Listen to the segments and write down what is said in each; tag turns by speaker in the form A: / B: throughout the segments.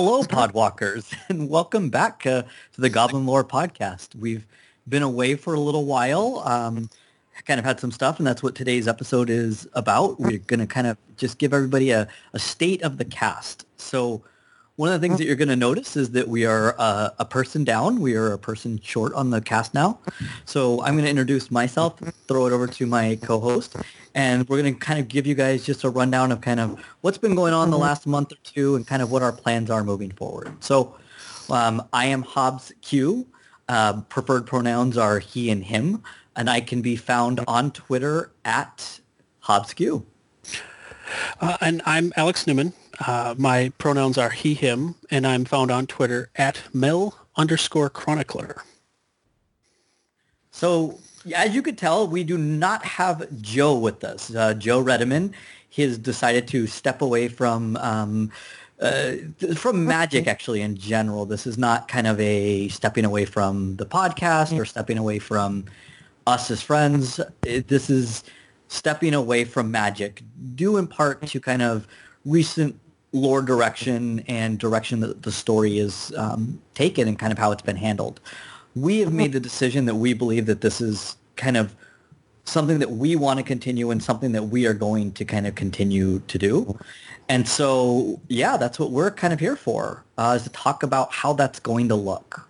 A: Hello, Podwalkers, and welcome back uh, to the Goblin Lore podcast. We've been away for a little while, um, kind of had some stuff, and that's what today's episode is about. We're going to kind of just give everybody a, a state of the cast. So one of the things that you're going to notice is that we are uh, a person down. We are a person short on the cast now. So I'm going to introduce myself, throw it over to my co-host, and we're going to kind of give you guys just a rundown of kind of what's been going on the last month or two and kind of what our plans are moving forward. So um, I am Hobbs Q. Uh, preferred pronouns are he and him, and I can be found on Twitter at Hobbs Q.
B: Uh, and I'm Alex Newman. Uh, my pronouns are he, him, and I'm found on Twitter at Mel underscore chronicler.
A: So as you could tell, we do not have Joe with us. Uh, Joe Redeman, he has decided to step away from um, uh, from magic actually in general. This is not kind of a stepping away from the podcast or stepping away from us as friends. It, this is stepping away from magic, due in part to kind of recent lore direction and direction that the story is um, taken and kind of how it's been handled. We have made the decision that we believe that this is kind of something that we want to continue and something that we are going to kind of continue to do. And so, yeah, that's what we're kind of here for, uh, is to talk about how that's going to look.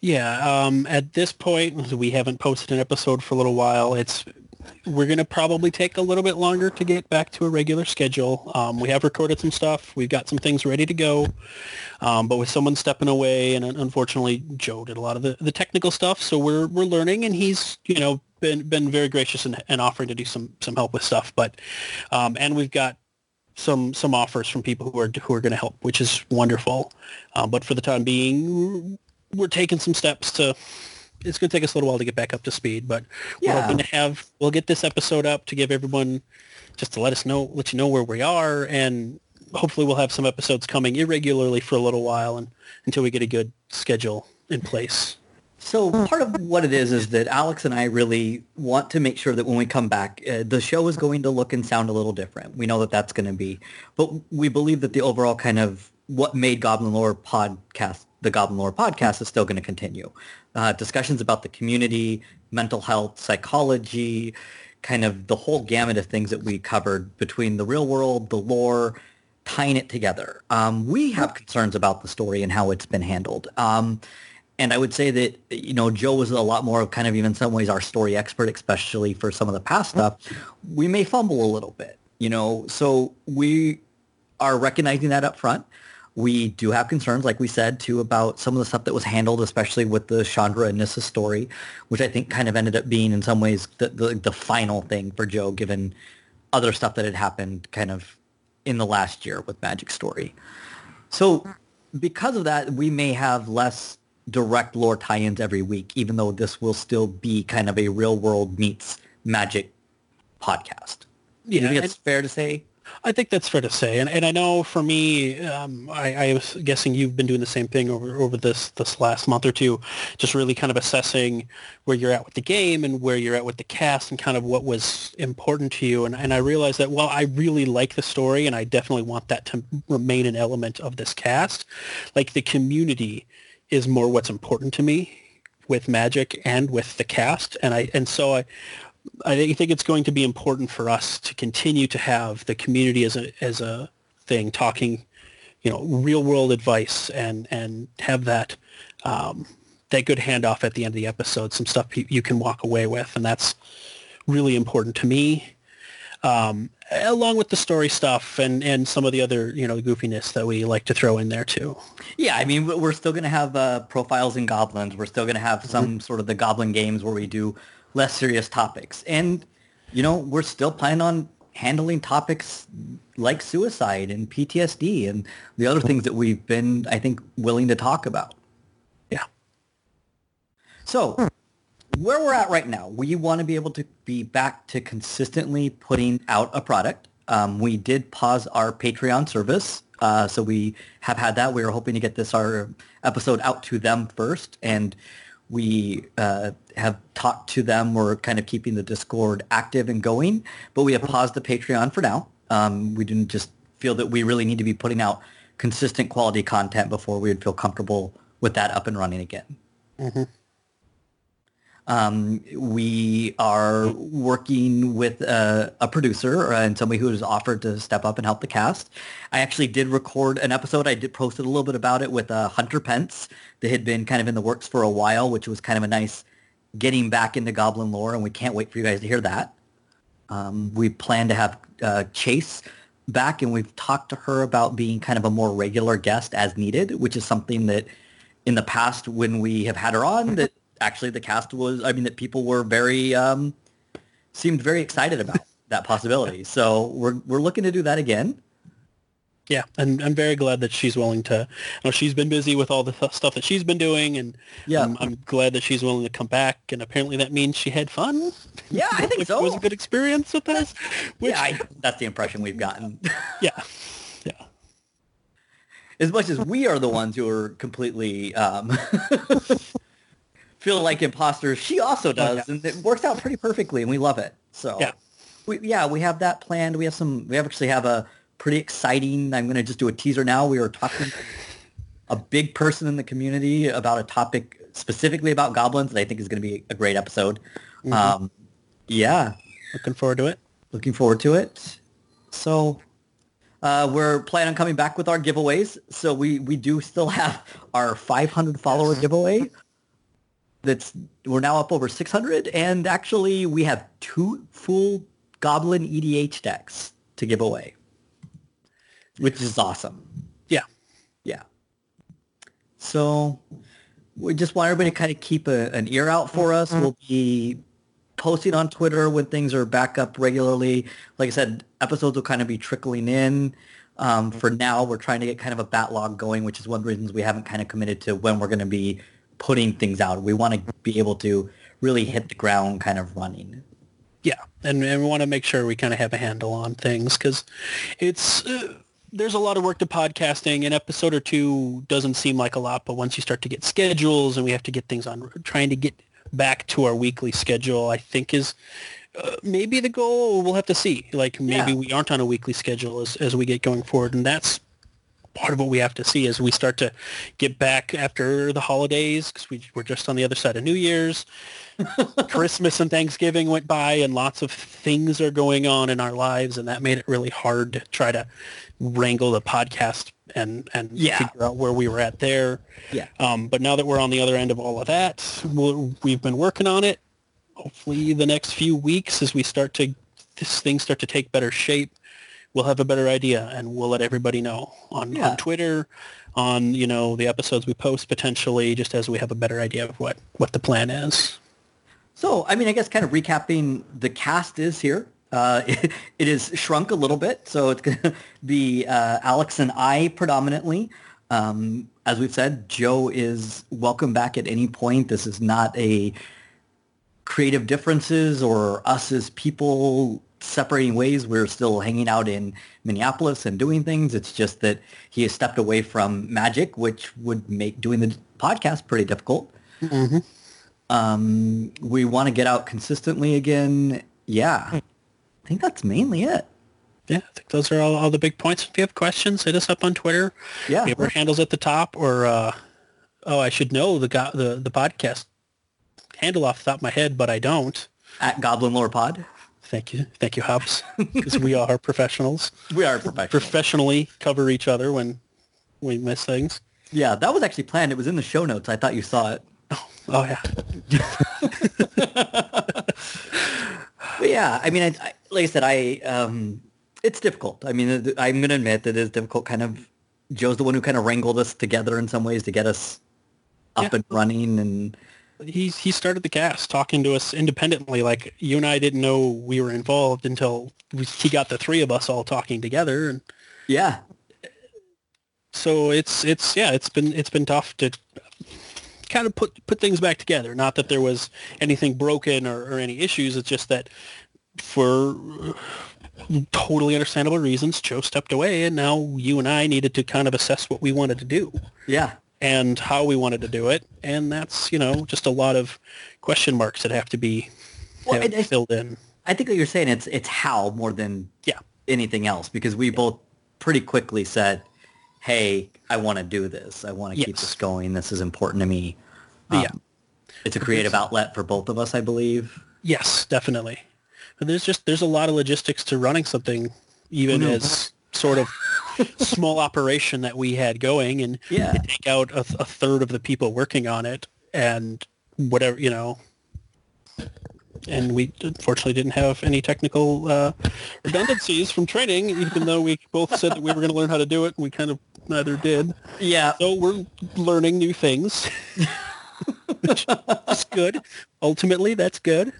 B: Yeah, um, at this point, we haven't posted an episode for a little while. It's we're going to probably take a little bit longer to get back to a regular schedule. Um, we have recorded some stuff. We've got some things ready to go. Um, but with someone stepping away, and unfortunately, Joe did a lot of the, the technical stuff, so we're we're learning, and he's you know been been very gracious and, and offering to do some some help with stuff. But um, and we've got some some offers from people who are who are going to help, which is wonderful. Um, but for the time being, we're taking some steps to it's going to take us a little while to get back up to speed, but yeah. we're hoping to have we'll get this episode up to give everyone just to let us know, let you know where we are, and hopefully we'll have some episodes coming irregularly for a little while and until we get a good schedule in place.
A: So part of what it is is that Alex and I really want to make sure that when we come back, uh, the show is going to look and sound a little different. We know that that's going to be, but we believe that the overall kind of what made Goblin Lore podcast the Goblin Lore podcast is still going to continue. Uh, discussions about the community, mental health, psychology, kind of the whole gamut of things that we covered between the real world, the lore, tying it together. Um, we have concerns about the story and how it's been handled. Um, and I would say that, you know, Joe was a lot more of kind of even in some ways our story expert, especially for some of the past stuff. We may fumble a little bit, you know, so we are recognizing that up front. We do have concerns, like we said, too, about some of the stuff that was handled, especially with the Chandra and Nissa story, which I think kind of ended up being in some ways the, the, the final thing for Joe, given other stuff that had happened kind of in the last year with Magic Story. So because of that, we may have less direct lore tie-ins every week, even though this will still be kind of a real world meets magic podcast. Yeah, you think it's fair to say?
B: I think that's fair to say, and and I know for me, um, I, I, was guessing you've been doing the same thing over over this this last month or two, just really kind of assessing where you're at with the game and where you're at with the cast and kind of what was important to you. And and I realized that while I really like the story and I definitely want that to remain an element of this cast, like the community is more what's important to me with Magic and with the cast, and I and so I I think it's going to be important for us to continue to have the community as a as a thing talking, you know, real world advice and and have that um, that good handoff at the end of the episode, some stuff you can walk away with, and that's really important to me. Um, along with the story stuff and, and some of the other you know goofiness that we like to throw in there too.
A: Yeah, I mean we're still going to have uh, profiles in goblins. We're still going to have some mm-hmm. sort of the goblin games where we do less serious topics. And, you know, we're still planning on handling topics like suicide and PTSD and the other things that we've been, I think, willing to talk about.
B: Yeah.
A: So where we're at right now, we want to be able to be back to consistently putting out a product. Um, we did pause our Patreon service. Uh, so we have had that. We were hoping to get this our episode out to them first. And we uh, have talked to them. We're kind of keeping the Discord active and going, but we have paused the Patreon for now. Um, we didn't just feel that we really need to be putting out consistent quality content before we would feel comfortable with that up and running again.
B: Mm-hmm.
A: Um, we are working with a, a producer and somebody who has offered to step up and help the cast. I actually did record an episode. I did posted a little bit about it with uh, Hunter Pence that had been kind of in the works for a while, which was kind of a nice getting back into Goblin lore, and we can't wait for you guys to hear that. Um, we plan to have uh, Chase back, and we've talked to her about being kind of a more regular guest as needed, which is something that in the past when we have had her on that actually the cast was, I mean, that people were very, um, seemed very excited about that possibility. So we're, we're looking to do that again.
B: Yeah, and I'm very glad that she's willing to. You know, she's been busy with all the th- stuff that she's been doing, and
A: Yeah.
B: I'm, I'm glad that she's willing to come back. And apparently, that means she had fun.
A: Yeah, I think
B: which
A: so.
B: was a good experience with this. Which,
A: yeah, I, that's the impression we've gotten.
B: yeah, yeah,
A: as much as we are the ones who are completely um, feel like imposters, she also does,
B: yeah.
A: and it works out pretty perfectly, and we love it. So,
B: Yeah.
A: we, yeah, we have that planned. We have some. We actually have a pretty exciting. I'm going to just do a teaser now. We are talking to a big person in the community about a topic specifically about goblins that I think is going to be a great episode.
B: Mhm.
A: Um, yeah,
B: looking forward to it.
A: looking forward to it. So uh, we're planning on coming back with our giveaways. So we, we do still have our 500 follower giveaway. That's we're now up over 600, and actually we have two full Goblin EDH decks to give away, which is awesome.
B: Yeah.
A: Yeah. So we just want everybody to kind of keep a, an ear out for us. We'll be posting on Twitter when things are back up regularly. Like I said, episodes will kind of be trickling in. Um, for now, we're trying to get kind of a backlog going, which is one of the reasons we haven't kind of committed to when we're going to be putting things out. We want to be able to really hit the ground kind of running.
B: Yeah, and, and we want to make sure we kind of have a handle on things because it's uh, there's a lot of work to podcasting. An episode or two doesn't seem like a lot, but once you start to get schedules and we have to get things on, trying to get back to our weekly schedule, I think is uh, maybe the goal. We'll have to see. Like maybe
A: Yeah.
B: we aren't on a weekly schedule as as we get going forward, and that's part of what we have to see as we start to get back after the holidays because we, we're just on the other side of New Year's. Christmas and Thanksgiving went by and lots of things are going on in our lives and that made it really hard to try to wrangle the podcast and, and
A: Yeah.
B: figure out where we were at there.
A: Yeah.
B: Um, but now that we're on the other end of all of that, we'll, we've been working on it. Hopefully the next few weeks as we start to, this things start to take better shape, we'll have a better idea and we'll let everybody know on,
A: Yeah.
B: on Twitter, on, you know, the episodes we post potentially, just as we have a better idea of what, what the plan is.
A: So, I mean, I guess kind of recapping, the cast is here. Uh, it, it is shrunk a little bit, so it's going to be uh, Alex and I predominantly. Um, as we've said, Joe is welcome back at any point. This is not a creative differences or us as people separating ways. We're still hanging out in Minneapolis and doing things. It's just that he has stepped away from magic, which would make doing the podcast pretty difficult.
B: Mm-hmm.
A: Um, we want to get out consistently again. Yeah, I think that's mainly it.
B: Yeah, I think those are all, all the big points. If you have questions, hit us up on Twitter.
A: Yeah.
B: We have our handles at the top, or uh, oh, I should know the go- the the podcast handle off the top of my head, but I don't.
A: At Goblin Lore Pod.
B: Thank you, thank you, Hobbs, because we are professionals.
A: We are professional.
B: Professionally cover each other when we miss things.
A: yeah, that was actually planned. It was in the show notes. I thought you saw it.
B: Oh yeah,
A: But yeah, I mean, I, I, like I said, I um, it's difficult. I mean, I'm going to admit that it is difficult. Kind of, Joe's the one who kind of wrangled us together in some ways to get us up
B: Yeah.
A: and running, and
B: he he started the cast talking to us independently. Like you and I didn't know we were involved until we, he got the three of us all talking together, and
A: yeah,
B: so it's it's yeah it's been it's been tough to kind of put put things back together. Not that there was anything broken or, or any issues. It's just that for totally understandable reasons joe stepped away and now you and i needed to kind of assess what we wanted to do.
A: Yeah,
B: and how we wanted to do it and that's you know just a lot of question marks that have to be
A: Well,
B: have
A: I-
B: filled in
A: I think what you're saying it's it's how more than
B: yeah
A: anything else because we both pretty quickly said,
C: hey, I want to do this. I want to keep this going. This is important to me.
B: yeah.
C: Um, It's a creative outlet for both of us, I believe.
B: Yes, definitely. But there's just there's a lot of logistics to running something, even as sort of small operation that we had going, and
C: Yeah.
B: take out a, a third of the people working on it, and whatever you know. And we unfortunately didn't have any technical uh, redundancies from training, even though we both said that we were going to learn how to do it, and we kind of neither did.
C: Yeah.
B: So we're learning new things. Which is good. Ultimately, that's good.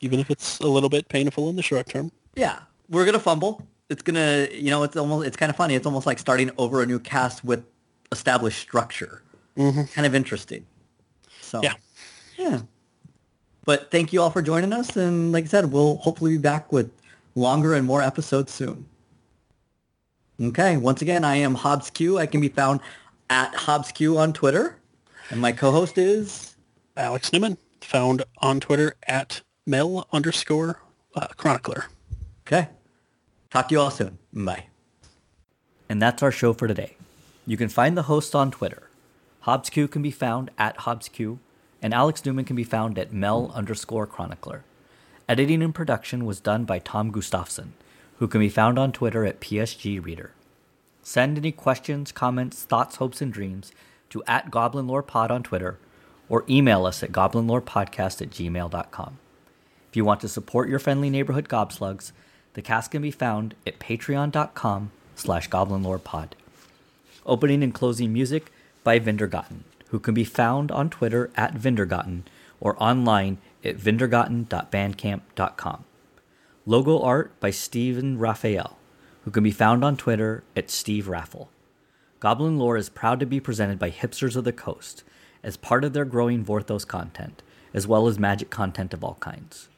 B: Even if it's a little bit painful in the short term.
C: Yeah. We're going to fumble. It's going to, you know, it's almost, it's kind of funny. It's almost like starting over a new cast with established structure. Kind of interesting. So,
B: Yeah.
C: Yeah. But thank you all for joining us. And like I said, we'll hopefully be back with longer and more episodes soon. Okay. Once again, I am Hobbs Q. I can be found at Hobbs Q on Twitter. And my co-host is
B: Alex Newman, found on Twitter at Mel underscore uh, chronicler.
C: Okay. Talk to you all soon. Bye.
A: And that's our show for today. You can find the host on Twitter. HobbsQ can be found at HobbsQ, and Alex Newman can be found at Mel underscore chronicler. Editing and production was done by Tom Gustafson, who can be found on Twitter at PSG Reader. Send any questions, comments, thoughts, hopes, and dreams to at Goblin Lore Pod on Twitter or email us at goblinlorepodcast at gmail.com. If you want to support your friendly neighborhood gobslugs, the cast can be found at patreon.com slash goblinlorepod. Opening and closing music by Vindergotten, who can be found on Twitter at Vindergotten or online at vindergotten.bandcamp.com. Logo art by Steven Raphael, who can be found on Twitter at Steve Raffle. Goblin Lore is proud to be presented by Hipsters of the Coast as part of their growing Vorthos content, as well as magic content of all kinds.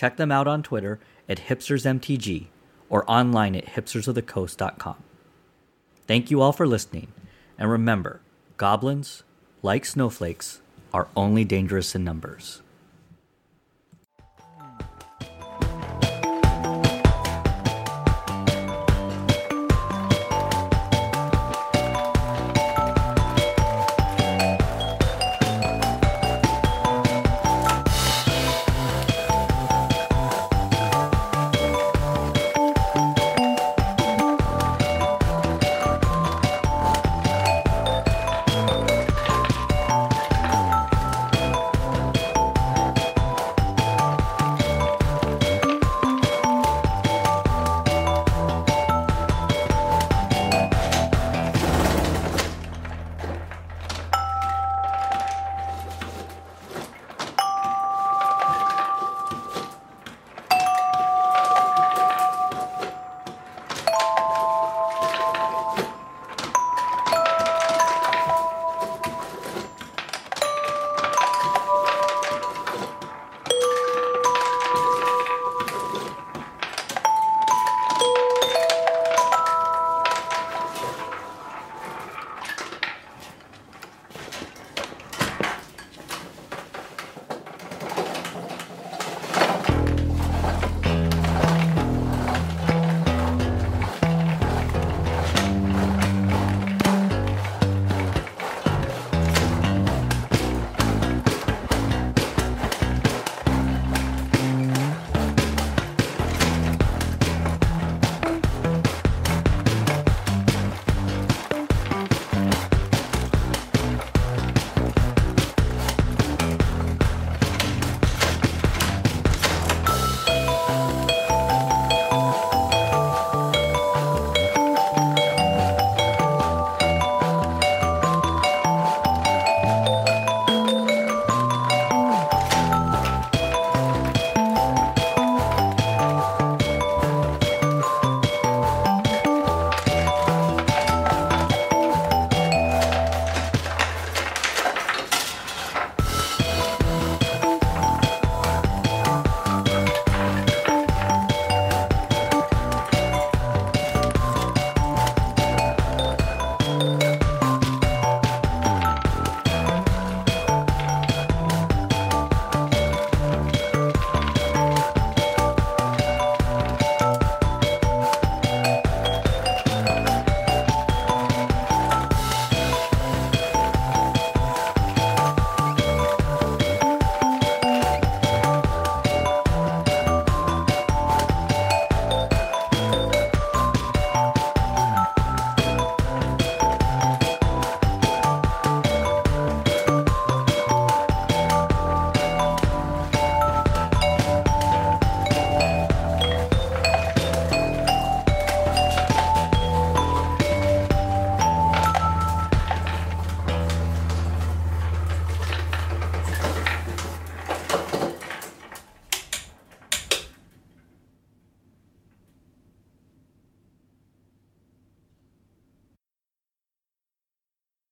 A: Check them out on Twitter at hipstersmtg or online at hipstersofthecoast.com. Thank you all for listening, and remember, goblins, like snowflakes, are only dangerous in numbers.